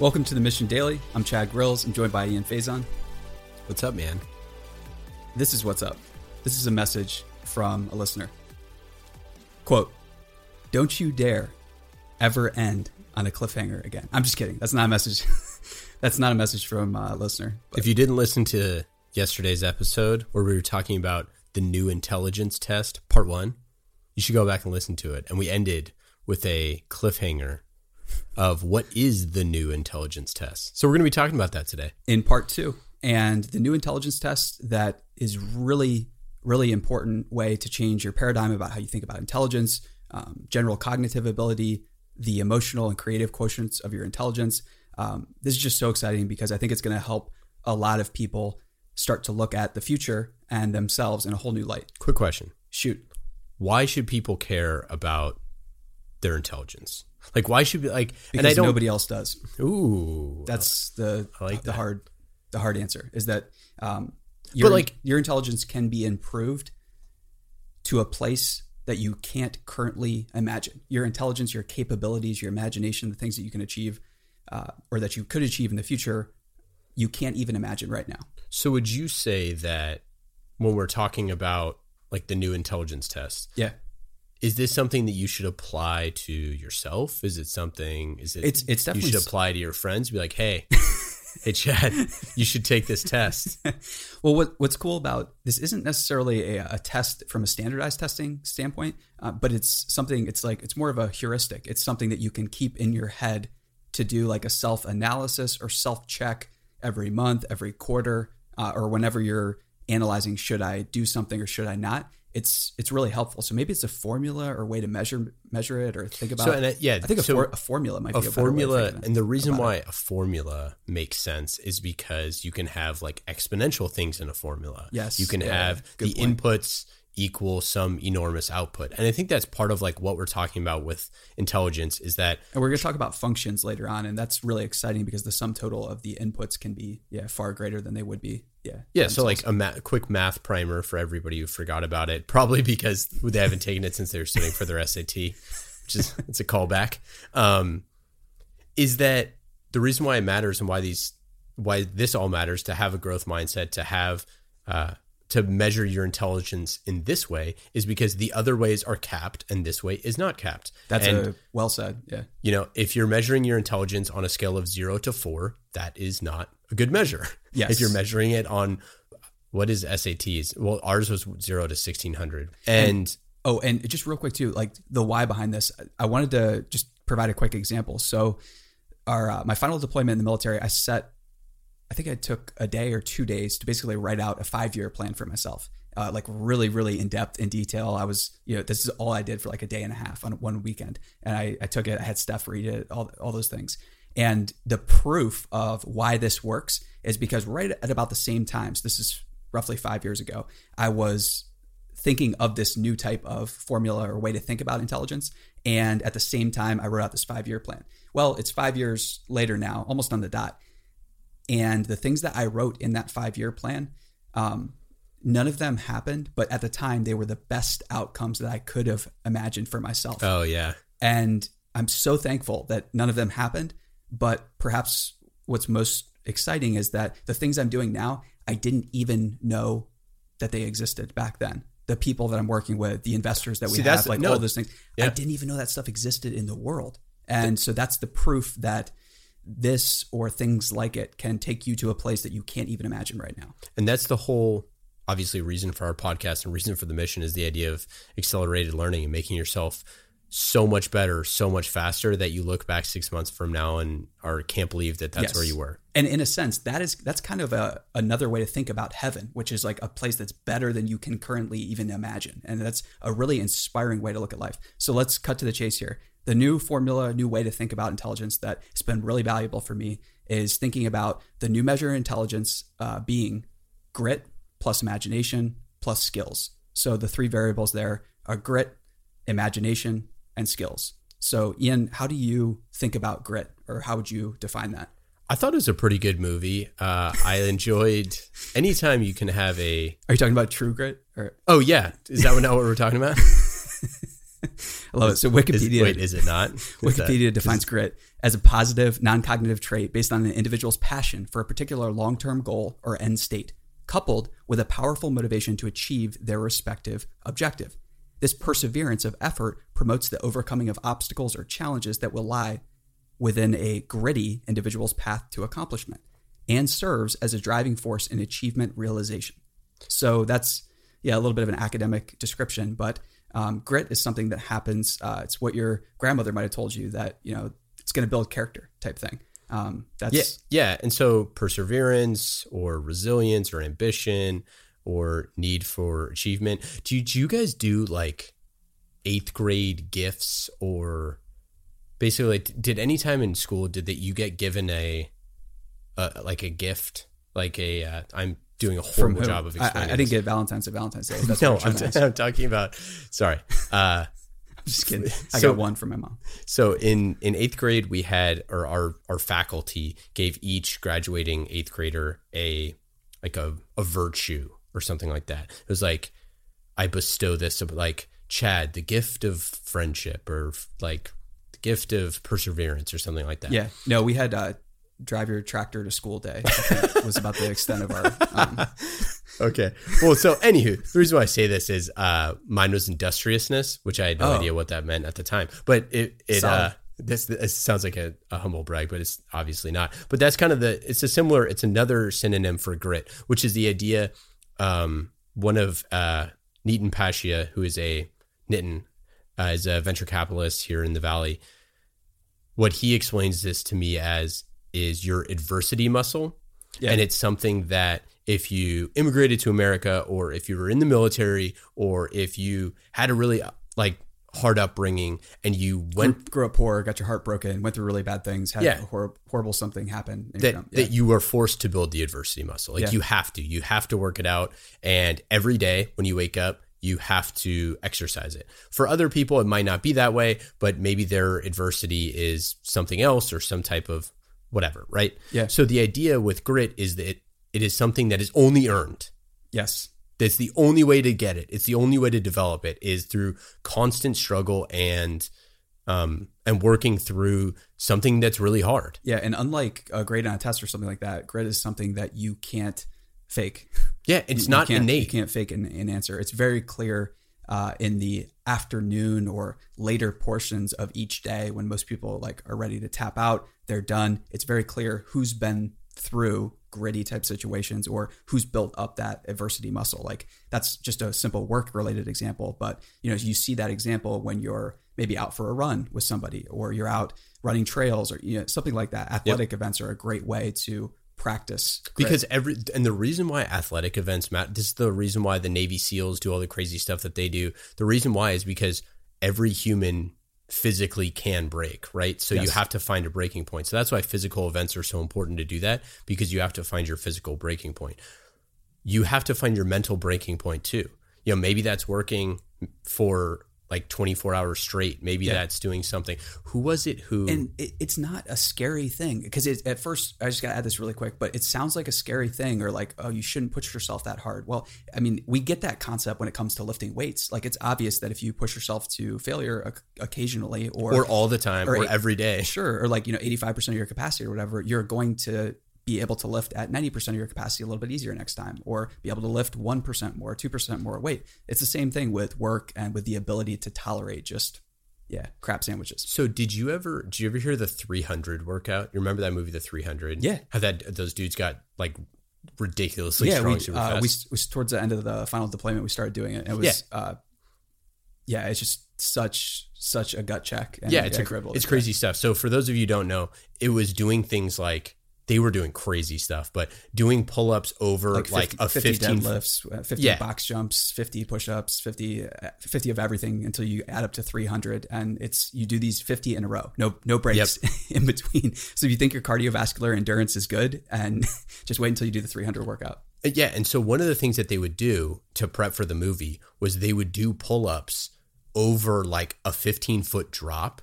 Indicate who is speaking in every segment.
Speaker 1: Welcome to the Mission Daily. I'm Chad Grills. I'm joined by Ian Faison.
Speaker 2: What's up, man?
Speaker 1: This is what's up. This is a message from a listener. Quote, don't you dare ever end on a cliffhanger again. I'm just kidding. That's not a message. That's not a message from a listener.
Speaker 2: If you didn't listen to yesterday's episode where we were talking about the new intelligence test, part one, you should go back and listen to it. And we ended with a cliffhanger of what is the new intelligence test. So we're going to be talking about that today.
Speaker 1: in part two. And the new intelligence test that is really, really important way to change your paradigm about how you think about intelligence, um, general cognitive ability, the emotional and creative quotients of your intelligence. Um, this is just so exciting because I think it's going to help a lot of people start to look at the future and themselves in a whole new light.
Speaker 2: Quick question
Speaker 1: Shoot.
Speaker 2: Why should people care about their intelligence? Like, why should be like,
Speaker 1: Because
Speaker 2: and I don't,
Speaker 1: nobody else does.
Speaker 2: ooh,
Speaker 1: That's the
Speaker 2: like
Speaker 1: the
Speaker 2: that.
Speaker 1: hard the hard answer is that um, your,
Speaker 2: like-
Speaker 1: your intelligence can be improved to a place that you can't currently imagine. Your intelligence, your capabilities, your imagination, the things that you can achieve uh, or that you could achieve in the future, you can't even imagine right now.
Speaker 2: So would you say that when we're talking about like the new intelligence test,
Speaker 1: Yeah,
Speaker 2: is this something that you should apply to yourself? Is it something? Is it?
Speaker 1: It's- it's definitely
Speaker 2: you should apply to your friends. Be like, hey, hey, Chad, you should take this test.
Speaker 1: Well, what, what's cool about this isn't necessarily a, a test from a standardized testing standpoint, uh, but it's something. It's like it's more of a heuristic. It's something that you can keep in your head to do like a self analysis or self check every month, every quarter, uh, or whenever you're analyzing should I do something or should I not. It's it's really helpful. So maybe it's a formula or way to measure measure it or think about.
Speaker 2: So and uh, yeah,
Speaker 1: I think a,
Speaker 2: so
Speaker 1: for, a formula might
Speaker 2: a
Speaker 1: be a, better way of
Speaker 2: formula, and the reason why a formula makes sense is because you can have like exponential things in a formula.
Speaker 1: Yes,
Speaker 2: you can
Speaker 1: yeah,
Speaker 2: have the
Speaker 1: point.
Speaker 2: inputs equal some enormous output, and I think that's part of like what we're talking about with intelligence is that
Speaker 1: And we're going to talk about functions later on, and that's really exciting because the sum total of the inputs can be yeah far greater than they would be yeah
Speaker 2: Yeah, so like a ma- quick math primer for everybody who forgot about it, probably because they haven't taken it since they were studying for their SAT, which is it's a callback. Um, is that the reason why it matters and why these why this all matters to have a growth mindset to have uh, to measure your intelligence in this way is because the other ways are capped and this way is not capped.
Speaker 1: that's
Speaker 2: and
Speaker 1: a well said yeah
Speaker 2: you know, if you're measuring your intelligence on a scale of zero to four, that is not a good measure.
Speaker 1: Yes.
Speaker 2: If you're measuring it on what is SATs? Well, ours was zero to 1600. And,
Speaker 1: Oh, and just real quick too, like the why behind this, I wanted to just provide a quick example. So, our uh, my final deployment in the military, I set, I think I took a day or two days to basically write out a five year plan for myself, uh, like really, really in depth, in detail. I was, you know, this is all I did for like a day and a half on one weekend, and I, I took it. I had Steph read it, all all those things. And the proof of why this works is because right at about the same times, this is roughly five years ago, I was thinking of this new type of formula or way to think about intelligence. And at the same time, I wrote out this five year plan. Well, it's five years later now, almost on the dot. And the things that I wrote in that five year plan, um, none of them happened. But at the time, they were the best outcomes that I could have imagined for myself.
Speaker 2: oh, yeah.
Speaker 1: And I'm so thankful that none of them happened. But perhaps what's most exciting is that the things I'm doing now, I didn't even know that they existed back then. The people that I'm working with, the investors that we
Speaker 2: See,
Speaker 1: have, like
Speaker 2: no,
Speaker 1: all those things. I didn't even know that stuff existed in the world. And so that's the proof that this or things like it can take you to a place that you can't even imagine right now.
Speaker 2: And that's the whole, obviously, reason for our podcast and reason for the mission is the idea of accelerated learning and making yourself so much better, so much faster that you look back six months from now and are can't believe that that's
Speaker 1: Yes.
Speaker 2: where you were.
Speaker 1: And in a sense, that is that's kind of a another way to think about heaven, which is like a place that's better than you can currently even imagine. And that's a really inspiring way to look at life. So let's cut to the chase here. The new formula, new way to think about intelligence that has been really valuable for me is thinking about the new measure of intelligence uh, being grit plus imagination plus skills. So the three variables there are grit, imagination, and skills. So Ian, how do you think about grit, or how would you define that?
Speaker 2: I thought it was a pretty good movie. Uh, I enjoyed anytime you can have a.
Speaker 1: Are you talking about True Grit? Or
Speaker 2: Oh yeah, is that what- not what we're talking about?
Speaker 1: I love it. So
Speaker 2: Is,
Speaker 1: Wikipedia
Speaker 2: wait, is it not? Is that-
Speaker 1: Wikipedia defines grit as a positive, non-cognitive trait based on an individual's passion for a particular long-term goal or end state, coupled with a powerful motivation to achieve their respective objective. This perseverance of effort promotes the overcoming of obstacles or challenges that will lie within a gritty individual's path to accomplishment and serves as a driving force in achievement realization. So that's yeah, a little bit of an academic description, but um, grit is something that happens. Uh, it's what your grandmother might have told you that you know it's going to build character type thing. Um, that's
Speaker 2: Yeah, yeah. And so perseverance or resilience or ambition or need for achievement. Do you, do you guys do like eighth grade gifts or basically like, did any time in school did that you get given a, a like a gift like a uh, I'm doing a horrible job of
Speaker 1: explaining. I,
Speaker 2: I
Speaker 1: didn't get Valentine's to Valentine's Day. That's
Speaker 2: no,
Speaker 1: I'm,
Speaker 2: I'm,
Speaker 1: trying to ask.
Speaker 2: I'm talking about. Sorry. Uh,
Speaker 1: I'm just kidding. I
Speaker 2: So-
Speaker 1: got one from my mom.
Speaker 2: So in in eighth grade, we had or our our faculty gave each graduating eighth grader a like a a virtue or something like that. It was like I bestow this like Chad, the gift of friendship, or like the gift of perseverance, or something like that.
Speaker 1: Yeah, no, we had uh, drive your tractor to school day. Was about the extent of our. Um,
Speaker 2: Okay. Well, so anywho, the reason why I say this is uh, mine was industriousness, which I had no
Speaker 1: Oh.
Speaker 2: idea what that meant at the time. But it it uh, this, sounds like a, a humble brag, but it's obviously not. But that's kind of the it's a similar it's another synonym for grit, which is the idea. Um, one of uh, Nitin Pasha, who is a Nitin, uh, is a venture capitalist here in the valley. What he explains this to me as is your adversity muscle
Speaker 1: Yeah.
Speaker 2: and it's something that if you immigrated to America or if you were in the military or if you had a really like hard upbringing and you went
Speaker 1: grew up poor, got your heart broken, went through really bad things, had
Speaker 2: Yeah.
Speaker 1: a hor- horrible something happen.
Speaker 2: that,
Speaker 1: yeah.
Speaker 2: that you are forced to build the adversity muscle. Like
Speaker 1: Yeah.
Speaker 2: you have to, you have to work it out. And every day when you wake up, you have to exercise it. For other people, it might not be that way, but maybe their adversity is something else or some type of whatever, right?
Speaker 1: Yeah.
Speaker 2: So the idea with grit is that it, it is something that is only earned.
Speaker 1: yes,
Speaker 2: That's the only way to get it. It's the only way to develop it is through constant struggle and um and working through something that's really hard.
Speaker 1: yeah, and unlike a grade on a test or something like that, grit is something that you can't fake.
Speaker 2: Yeah, it's
Speaker 1: You
Speaker 2: not
Speaker 1: can't,
Speaker 2: innate.
Speaker 1: You can't fake an, an answer. It's very clear uh, in the afternoon or later portions of each day when most people like are ready to tap out. They're done. It's very clear who's been through gritty type situations or who's built up that adversity muscle. Like that's just a simple work related example, but you know you see that example when you're maybe out for a run with somebody or you're out running trails or you know something like that. Athletic events are a great way to practice grit.
Speaker 2: because every and the reason why athletic events matter this is the reason why the navy seals do all the crazy stuff that they do. The reason why is because every human physically can break right? So you have to find a breaking point. So that's why physical events are so important to do that because you have to find your physical breaking point. You have to find your mental breaking point too. You know maybe that's working for like 24 hours straight. Maybe
Speaker 1: Yeah.
Speaker 2: that's doing something. Who was it who
Speaker 1: and it, it's not a scary thing because at first i just gotta add this really quick but it sounds like a scary thing or like oh you shouldn't push yourself that hard. Well i mean we get that concept when it comes to lifting weights. Like it's obvious that if you push yourself to failure oc- occasionally or,
Speaker 2: or all the time
Speaker 1: or
Speaker 2: or, every day.
Speaker 1: Sure or like you know 85% of your capacity or whatever you're going to be able to lift at 90% of your capacity a little bit easier next time or be able to lift 1% more 2% more weight it's the same thing with work and with the ability to tolerate just yeah crap sandwiches
Speaker 2: So did you ever did you ever hear the 300 workout? You remember that movie, The 300?
Speaker 1: Yeah.
Speaker 2: How that those dudes got like ridiculously
Speaker 1: yeah,
Speaker 2: strong
Speaker 1: we, uh, we, we towards the end of the final deployment, we started doing it. It was, yeah. Uh, yeah, it's just such such a gut check. And
Speaker 2: yeah, it's a,
Speaker 1: incredible.
Speaker 2: it's crazy stuff. So for those of you who don't know, it was doing things like they were doing crazy stuff, but doing pull ups over like,
Speaker 1: Like,
Speaker 2: a
Speaker 1: 50
Speaker 2: 15
Speaker 1: deadlifts, uh, 50
Speaker 2: Yeah.
Speaker 1: box jumps, 50 push-ups, 50, uh, 50 of everything until you add up to 300. And it's, you do these 50 in a row, no, no breaks in between. So if you think your cardiovascular endurance is good and just wait until you do the 300 workout.
Speaker 2: Yeah, and so one of the things that they would do to prep for the movie was they would do pull-ups over like a 15 foot drop.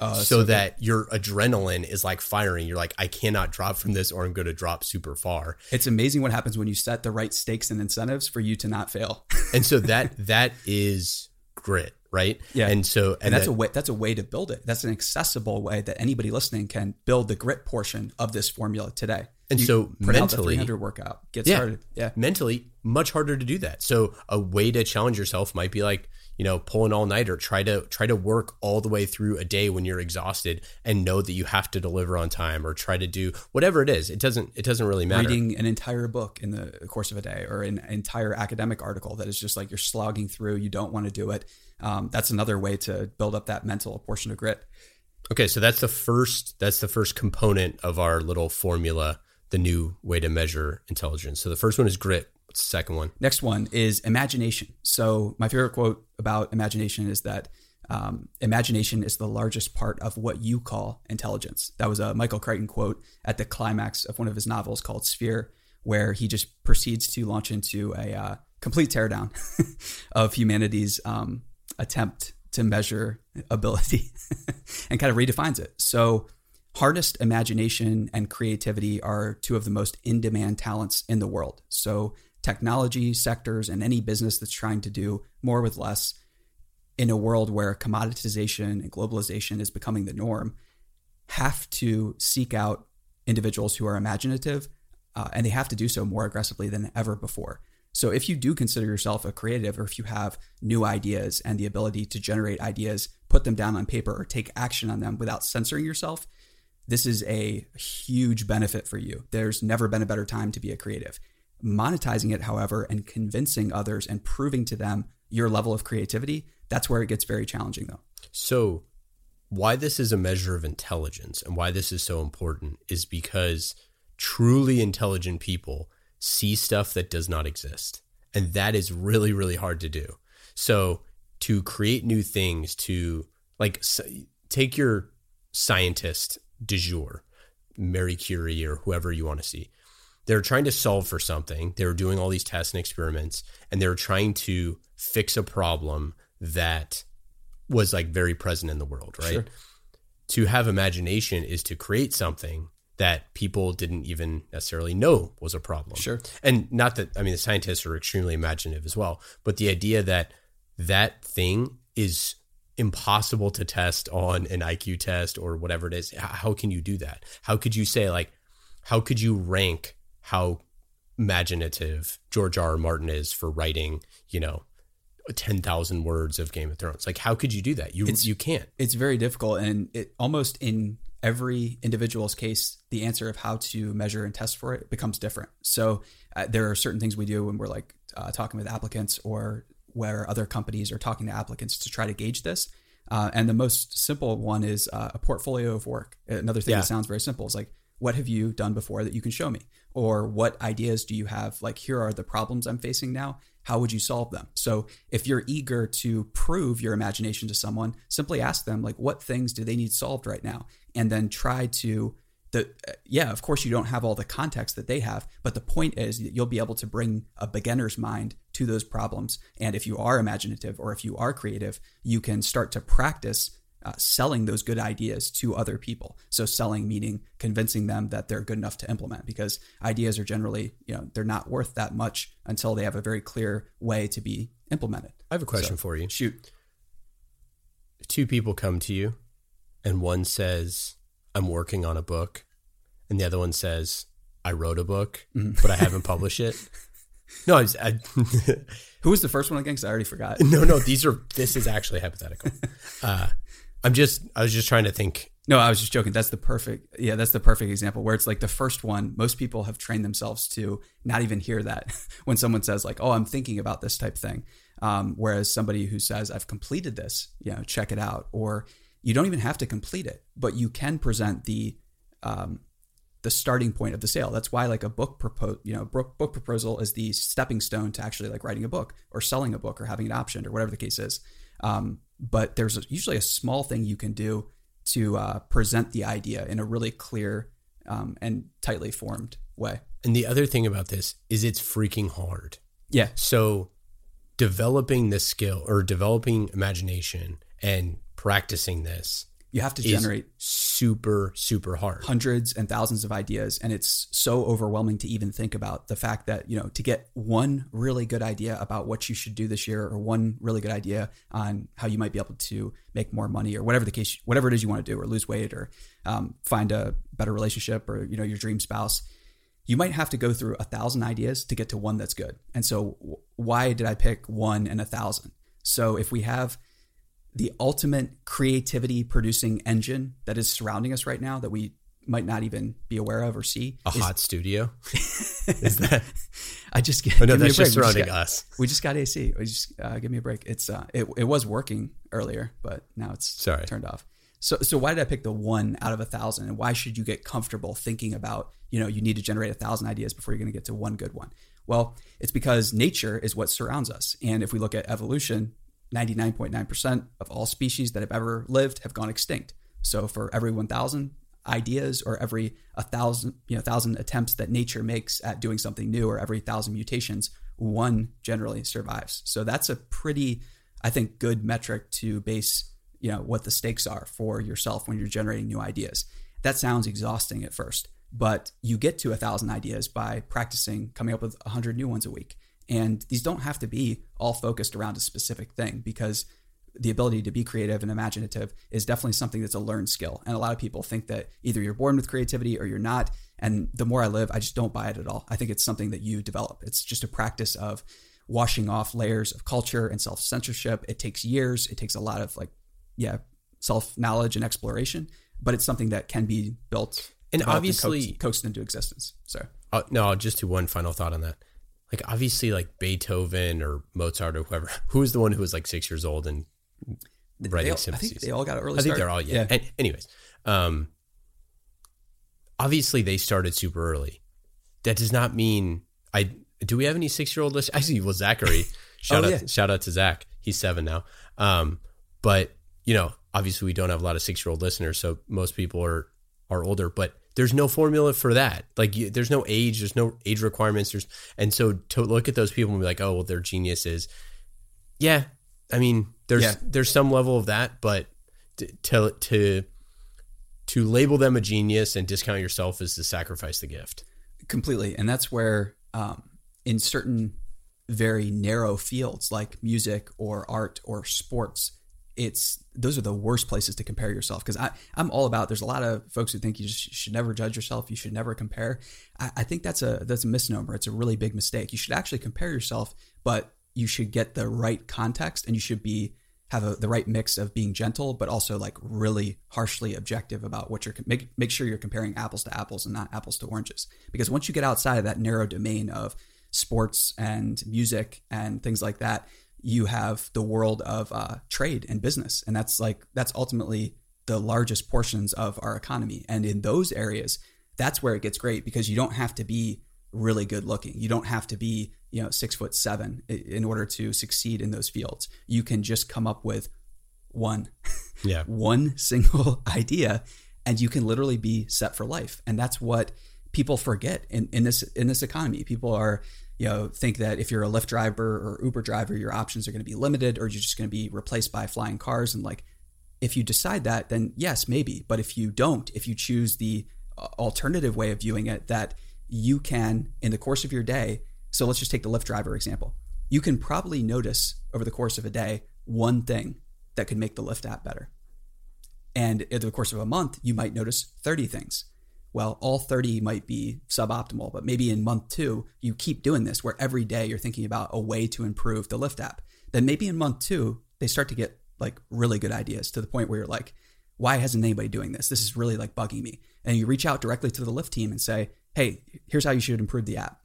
Speaker 1: Oh,
Speaker 2: so,
Speaker 1: so
Speaker 2: that your adrenaline is like firing. You're like, I cannot drop from this or I'm going to drop super far.
Speaker 1: It's amazing what happens when you set the right stakes and incentives for you to not fail.
Speaker 2: And so that that is grit, right?
Speaker 1: Yeah.
Speaker 2: And so, and,
Speaker 1: and that's
Speaker 2: that-
Speaker 1: a way that's a way to build it. That's an accessible way that anybody listening can build the grit portion of this formula today.
Speaker 2: And
Speaker 1: You
Speaker 2: so
Speaker 1: print out the
Speaker 2: mentally-
Speaker 1: 300 workout, get
Speaker 2: Yeah.
Speaker 1: started. Yeah.
Speaker 2: mentally much harder to do that. So a way to challenge yourself might be like, you know, pull an all nighter, try to try to work all the way through a day when you're exhausted and know that you have to deliver on time or try to do whatever it is. It doesn't it doesn't really matter.
Speaker 1: Reading an entire book in the course of a day or an entire academic article that is just like you're slogging through, you don't want to do it. Um, that's another way to build up that mental portion of grit.
Speaker 2: Okay, so that's the first that's the first component of our little formula, the new way to measure intelligence. So the first one is grit. Second one?
Speaker 1: Next one is imagination. So, my favorite quote about imagination is that um, imagination is the largest part of what you call intelligence. That was a Michael Crichton quote at the climax of one of his novels called Sphere, where he just proceeds to launch into a uh, complete teardown of humanity's um, attempt to measure ability and kind of redefines it. So, hardest imagination and creativity are two of the most in demand talents in the world. So, technology sectors and any business that's trying to do more with less in a world where commoditization and globalization is becoming the norm have to seek out individuals who are imaginative uh, and they have to do so more aggressively than ever before. So if you do consider yourself a creative or if you have new ideas and the ability to generate ideas, put them down on paper or take action on them without censoring yourself, this is a huge benefit for you. There's never been a better time to be a creative. Monetizing it, however, and convincing others and proving to them your level of creativity, that's where it gets very challenging though.
Speaker 2: So, why this is a measure of intelligence and why this is so important is because truly intelligent people see stuff that does not exist. And that is really, really hard to do. So, to create new things, to like take your scientist du jour, Mary Curie or whoever you want to see. They're trying to solve for something. They were doing all these tests and experiments, and they were trying to fix a problem that was like very present in the world, right?
Speaker 1: Sure.
Speaker 2: To have imagination is to create something that people didn't even necessarily know was a problem.
Speaker 1: Sure.
Speaker 2: And not that I mean the scientists are extremely imaginative as well, but the idea that that thing is impossible to test on an IQ test or whatever it is, how can you do that? How could you say like how could you rank how imaginative George R. R. Martin is for writing, you know, 10,000 words of Game of Thrones? Like how could you do that? You
Speaker 1: It's-
Speaker 2: you can't.
Speaker 1: it's very difficult and it almost in every individual's case the answer of how to measure and test for it becomes different so uh, there are certain things we do when we're like uh, talking with applicants or where other companies are talking to applicants to try to gauge this uh, and the most simple one is uh, a portfolio of work another thing
Speaker 2: Yeah.
Speaker 1: that sounds very simple is like what have you done before that you can show me? Or what ideas do you have? Like here are the problems i'm facing now. How would you solve them? So if you're eager to prove your imagination to someone simply ask them like what things do they need solved right now? And then try to the yeah of course you don't have all the context that they have but the point is that you'll be able to bring a beginner's mind to those problems. And if you are imaginative or if you are creative you can start to practice uh, selling those good ideas to other people. So selling meaning convincing them that they're good enough to implement because ideas are generally, you know, they're not worth that much until they have a very clear way to be implemented.
Speaker 2: I have a question
Speaker 1: So-
Speaker 2: for you.
Speaker 1: Shoot.
Speaker 2: If two people come to you and one says, I'm working on a book, and the other one says, I wrote a book, but I haven't published it. No, I, was, I
Speaker 1: Who was the first one again? Because I already forgot.
Speaker 2: no, no. These are. This is actually hypothetical. Uh, I'm just. I was just trying to think.
Speaker 1: No, I was just joking. That's the perfect, yeah, that's the perfect example where it's like the first one. Most people have trained themselves to not even hear that when someone says like, "Oh, I'm thinking about this type thing," um, whereas somebody who says, "I've completed this," you know, check it out, or you don't even have to complete it, but you can present the um, the starting point of the sale. That's why like a book propose, you know, book, book proposal is the stepping stone to actually like writing a book or selling a book or having it optioned or whatever the case is. Um, but there's a, usually a small thing you can do to uh, present the idea in a really clear um, and tightly formed way.
Speaker 2: And the other thing about this is it's freaking hard.
Speaker 1: Yeah,
Speaker 2: So developing this skill or developing imagination and practicing this
Speaker 1: you have to generate
Speaker 2: super super hard.
Speaker 1: hundreds and thousands of ideas and it's so overwhelming to even think about the fact that you know to get one really good idea about what you should do this year or one really good idea on how you might be able to make more money or whatever the case whatever it is you want to do or lose weight or um, find a better relationship or you know your dream spouse you might have to go through a thousand ideas to get to one that's good and so why did i pick one and a thousand so if we have the ultimate creativity producing engine that is surrounding us right now that we might not even be aware of or see.
Speaker 2: A
Speaker 1: is-
Speaker 2: hot studio. is that?
Speaker 1: I just get.
Speaker 2: Oh no,
Speaker 1: give me a
Speaker 2: that's just
Speaker 1: We
Speaker 2: surrounding
Speaker 1: got,
Speaker 2: us.
Speaker 1: We just got AC. We just uh, give me a break. It's uh, it, it was working earlier, but now it's
Speaker 2: Sorry.
Speaker 1: turned off. So so why did I pick the one out of a thousand? And why should you get comfortable thinking about you know you need to generate a thousand ideas before you're going to get to one good one? Well, it's because nature is what surrounds us, and if we look at evolution, 99.9% of all species that have ever lived have gone extinct. So for every 1,000 ideas or every a thousand you know thousand attempts that nature makes at doing something new or every thousand mutations one generally survives. So that's a pretty i think good metric to base you know what the stakes are for yourself when you're generating new ideas. That sounds exhausting at first but you get to a thousand ideas by practicing coming up with a hundred new ones a week and these don't have to be all focused around a specific thing because the ability to be creative and imaginative is definitely something that's a learned skill. And a lot of people think that either you're born with creativity or you're not. And the more I live, I just don't buy it at all. I think it's something that you develop. It's just a practice of washing off layers of culture and self censorship. It takes years, it takes a lot of like, yeah, self knowledge and exploration, but it's something that can be built
Speaker 2: And obviously-
Speaker 1: coaxed, coaxed into existence. So,
Speaker 2: Uh, no, I'll just do one final thought on that. Like obviously, like Beethoven or Mozart or whoever, who was the one who was like six years old and writing
Speaker 1: they all, I
Speaker 2: symphonies?
Speaker 1: think they all got an early
Speaker 2: I think
Speaker 1: start.
Speaker 2: they're all yeah. An- anyways, um, obviously they started super early. That does not mean I. Do we have any six year old listeners? Actually, well, Zachary. Shout
Speaker 1: Oh,
Speaker 2: out,
Speaker 1: yeah.
Speaker 2: shout out to Zach. He's seven now. Um, but you know, obviously we don't have a lot of six year old listeners, so most people are are older. But there's no formula for that. Like, you, there's no age. There's no age requirements. There's and so to look at those people and be like, oh, well, they're geniuses. Yeah, I mean, there's
Speaker 1: Yeah.
Speaker 2: there's some level of that, but to to to label them a genius and discount yourself is to sacrifice the gift.
Speaker 1: completely and that's where um, in certain very narrow fields like music or art or sports it's those are the worst places to compare yourself because I I'm all about there's a lot of folks who think you just should never judge yourself you should never compare. I, I think that's a that's a misnomer it's a really big mistake. You should actually compare yourself but you should get the right context and you should be have a, the right mix of being gentle but also like really harshly objective about what you're make make sure you're comparing apples to apples and not apples to oranges. Because once you get outside of that narrow domain of sports and music and things like that you have the world of uh, trade and business. And that's like that's ultimately the largest portions of our economy. And in those areas that's where it gets great because you don't have to be really good looking. You don't have to be you know six foot seven in order to succeed in those fields. You can just come up with one
Speaker 2: Yeah.
Speaker 1: one single idea and you can literally be set for life. And that's what people forget in, in this in this economy. People are you know think that if you're a lyft driver or uber driver your options are going to be limited or you're just going to be replaced by flying cars. And like if you decide that then yes maybe. But if you don't if you choose the uh, alternative way of viewing it that you can in the course of your day so let's just take the lyft driver example. You can probably notice over the course of a day one thing that could make the lyft app better. And in the course of a month, you might notice 30 things. Well, all 30 might be suboptimal, but maybe in month two, you keep doing this where every day you're thinking about a way to improve the Lyft app. Then maybe in month two, they start to get like really good ideas to the point where you're like, why hasn't anybody doing this? This is really like bugging me. And you reach out directly to the Lyft team and say, hey, here's how you should improve the app.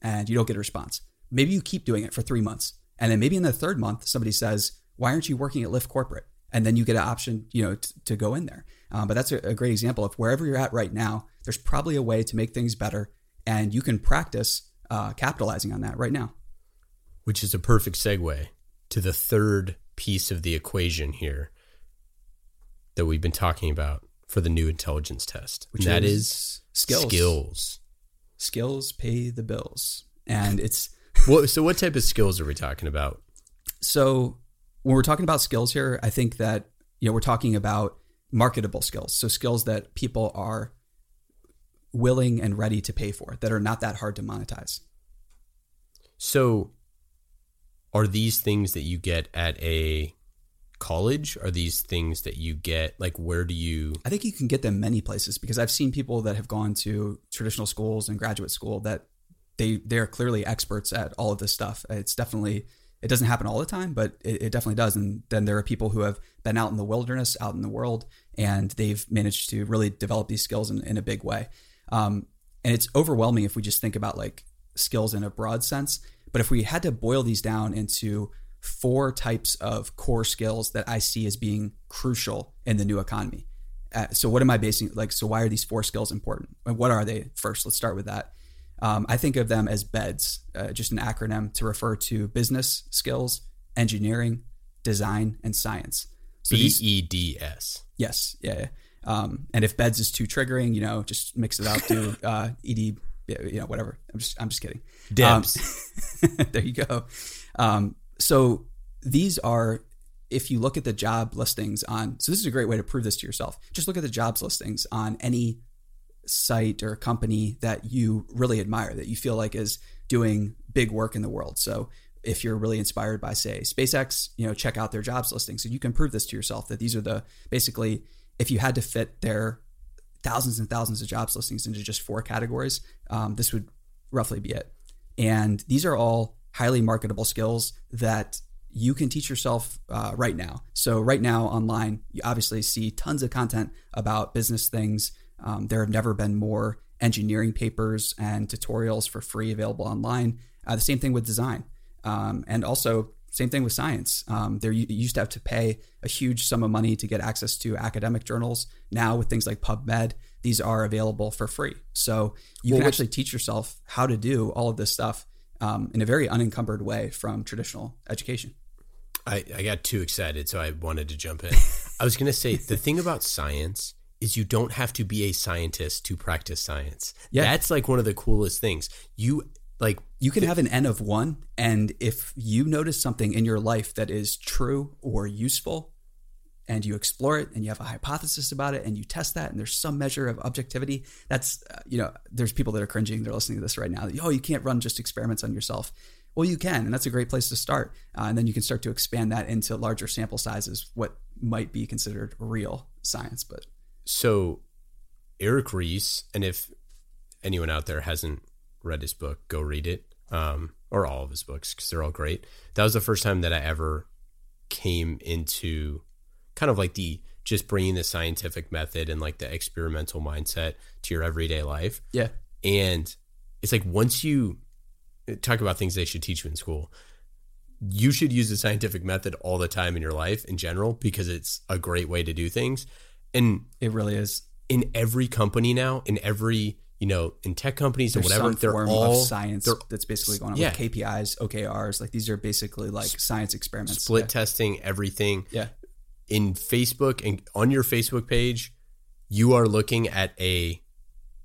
Speaker 1: And you don't get a response. Maybe you keep doing it for three months. And then maybe in the third month, somebody says, why aren't you working at Lyft corporate? And then you get an option, you know, t- to go in there. Um, but that's a, a great example of wherever you're at right now, there's probably a way to make things better. And you can practice uh, capitalizing on that right now.
Speaker 2: which is a perfect segue to the third piece of the equation here that we've been talking about for the new intelligence test.
Speaker 1: Which
Speaker 2: and that
Speaker 1: is
Speaker 2: is
Speaker 1: skills.
Speaker 2: Skills.
Speaker 1: Skills pay the bills. And it's
Speaker 2: so, what type of skills are we talking about?
Speaker 1: so when we're talking about skills here, I think that you know we're talking about marketable skills. So skills that people are willing and ready to pay for that are not that hard to monetize.
Speaker 2: So, are these things that you get at a college? Are these things that you get like where do you
Speaker 1: I think you can get them many places because I've seen people that have gone to traditional schools and graduate school that they they're clearly experts at all of this stuff. It's definitely it doesn't happen all the time, but it, it definitely does. And then there are people who have been out in the wilderness, out in the world, and they've managed to really develop these skills in, in a big way. Um, and it's overwhelming if we just think about like skills in a broad sense. But if we had to boil these down into four types of core skills that I see as being crucial in the new economy. Uh, so what am I basing like? So why are these four skills important? And what are they? First, let's start with that. Um, I think of them as BEDS, uh, just an acronym to refer to business skills, engineering, design, and science.
Speaker 2: So B E D S.
Speaker 1: Yes, yeah. yeah. Um, and if BEDS is too triggering, you know, just mix it up to uh, ED, you know, whatever. I'm just, I'm just kidding.
Speaker 2: Debs.
Speaker 1: Um, there you go. Um, so these are, if you look at the job listings on, so this is a great way to prove this to yourself. Just look at the jobs listings on any site or company that you really admire, that you feel like is doing big work in the world. So if you're really inspired by, say, SpaceX, you know, check out their jobs listings. So you can prove this to yourself that these are the basically, if you had to fit their thousands and thousands of jobs listings into just four categories, um, this would roughly be it. And these are all highly marketable skills that you can teach yourself uh, right now. So, right now online, you obviously see tons of content about business things. Um, there have never been more engineering papers and tutorials for free available online. Uh, the same thing with design. Um, and also, same thing with science. Um, there you used to have to pay a huge sum of money to get access to academic journals. Now, with things like PubMed, these are available for free. So you well, can actually teach yourself how to do all of this stuff um, in a very unencumbered way from traditional education.
Speaker 2: I, I got too excited, so I wanted to jump in. I was going to say the thing about science is you don't have to be a scientist to practice science. Yeah. That's like one of the coolest things. You like
Speaker 1: you can have an n of 1 and if you notice something in your life that is true or useful and you explore it and you have a hypothesis about it and you test that and there's some measure of objectivity that's uh, you know there's people that are cringing they're listening to this right now oh you can't run just experiments on yourself well you can and that's a great place to start uh, and then you can start to expand that into larger sample sizes what might be considered real science but
Speaker 2: so eric Ries, and if anyone out there hasn't read his book go read it um, or all of his books because they're all great that was the first time that i ever came into kind of like the just bringing the scientific method and like the experimental mindset to your everyday life.
Speaker 1: Yeah.
Speaker 2: And it's like once you talk about things they should teach you in school, you should use the scientific method all the time in your life in general because it's a great way to do things. And
Speaker 1: it really is.
Speaker 2: In every company now, in every you know, in tech companies
Speaker 1: There's
Speaker 2: or whatever,
Speaker 1: they're all science that's basically going on yeah. with KPIs, OKRs. Like these are basically like science experiments.
Speaker 2: Split yeah. testing, everything.
Speaker 1: Yeah
Speaker 2: in Facebook and on your Facebook page, you are looking at a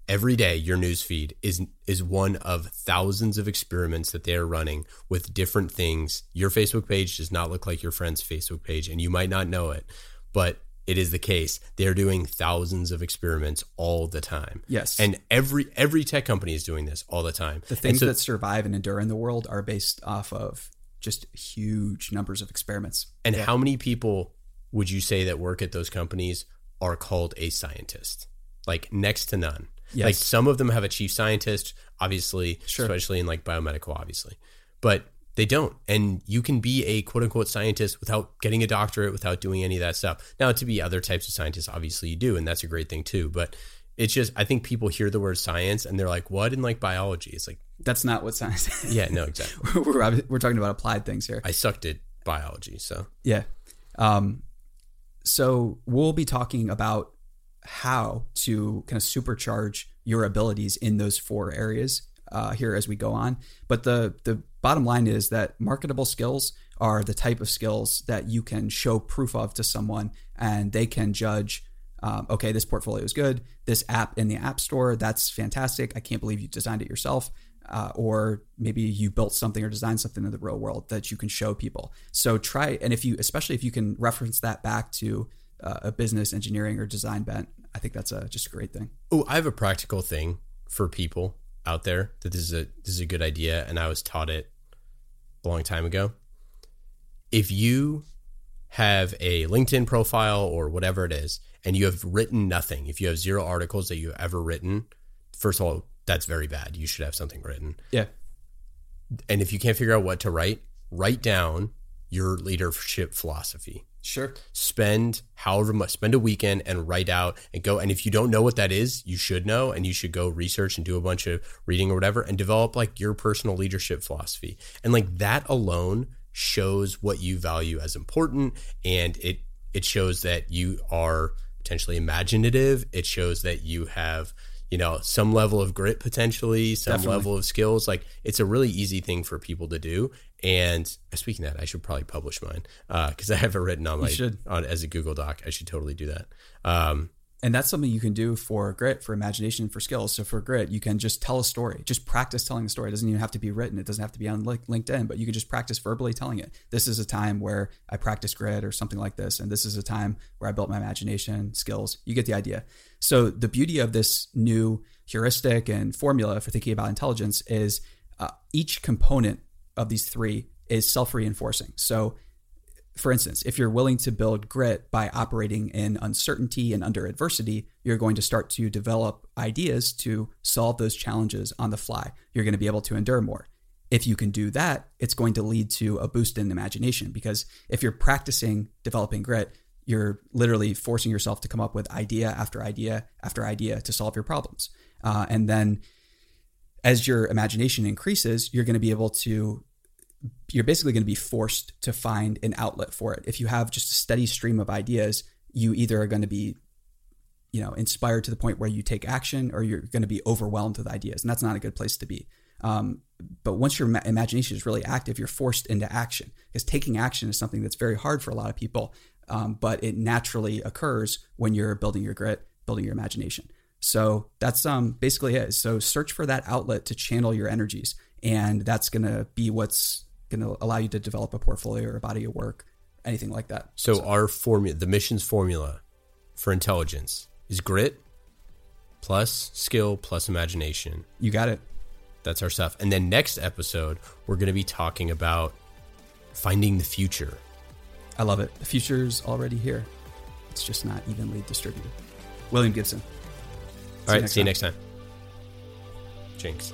Speaker 2: every day your news feed is is one of thousands of experiments that they are running with different things. Your Facebook page does not look like your friend's Facebook page and you might not know it, but it is the case. They're doing thousands of experiments all the time.
Speaker 1: Yes.
Speaker 2: And every every tech company is doing this all the time.
Speaker 1: The things so, that survive and endure in the world are based off of just huge numbers of experiments.
Speaker 2: And yeah. how many people would you say that work at those companies are called a scientist? Like next to none. Yes. Like some of them have a chief scientist, obviously, sure. especially in like biomedical, obviously, but they don't. And you can be a quote unquote scientist without getting a doctorate, without doing any of that stuff. Now, to be other types of scientists, obviously you do, and that's a great thing too. But it's just, I think people hear the word science and they're like, what in like biology? It's like,
Speaker 1: that's not what science
Speaker 2: is. yeah, no, exactly.
Speaker 1: we're, we're talking about applied things here.
Speaker 2: I sucked at biology, so.
Speaker 1: Yeah. Um, so we'll be talking about how to kind of supercharge your abilities in those four areas uh, here as we go on. But the the bottom line is that marketable skills are the type of skills that you can show proof of to someone, and they can judge. Um, okay, this portfolio is good. This app in the app store, that's fantastic. I can't believe you designed it yourself uh, or maybe you built something or designed something in the real world that you can show people. So try, and if you, especially if you can reference that back to uh, a business, engineering, or design bent, I think that's a, just a great thing.
Speaker 2: Oh, I have a practical thing for people out there that this is a this is a good idea, and I was taught it a long time ago. If you have a LinkedIn profile or whatever it is, and you have written nothing, if you have zero articles that you've ever written, first of all, that's very bad. You should have something written.
Speaker 1: Yeah.
Speaker 2: And if you can't figure out what to write, write down your leadership philosophy.
Speaker 1: Sure.
Speaker 2: Spend however much, spend a weekend and write out and go. And if you don't know what that is, you should know and you should go research and do a bunch of reading or whatever and develop like your personal leadership philosophy. And like that alone shows what you value as important and it it shows that you are potentially imaginative. It shows that you have you know some level of grit potentially some Definitely. level of skills like it's a really easy thing for people to do and uh, speaking of that i should probably publish mine because uh, i have it written on my on as a google doc. I should totally do that. Um,
Speaker 1: and that's something you can do for grit for imagination for skills. So for grit you can just tell a story. Just practice telling the story. It doesn't even have to be written. It doesn't have to be on linkedin but you can just practice verbally telling it. This is a time where i practice grit or something like this and this is a time where i built my imagination skills. You get the idea. So the beauty of this new heuristic and formula for thinking about intelligence is uh, each component of these three is self-reinforcing so for instance, if you're willing to build grit by operating in uncertainty and under adversity, you're going to start to develop ideas to solve those challenges on the fly. You're going to be able to endure more. If you can do that, it's going to lead to a boost in imagination because if you're practicing developing grit, you're literally forcing yourself to come up with idea after idea after idea to solve your problems. Uh, and then as your imagination increases, you're going to be able to you're basically going to be forced to find an outlet for it. If you have just a steady stream of ideas, you either are going to be you know inspired to the point where you take action or you're going to be overwhelmed with ideas and that's not a good place to be. Um, but once your imagination is really active you're forced into action because taking action is something that's very hard for a lot of people um, but it naturally occurs when you're building your grit building your imagination. So that's um, basically it. So search for that outlet to channel your energies and that's going to be what's going to allow you to develop a portfolio or a body of work, anything like that.
Speaker 2: So, so our formula, the mission's formula for intelligence is grit plus skill plus imagination.
Speaker 1: You got it.
Speaker 2: That's our stuff. And then next episode, we're going to be talking about finding the future.
Speaker 1: I love it. The future's already here. It's just not evenly distributed. William Gibson.
Speaker 2: All right. See you next time. Jinx.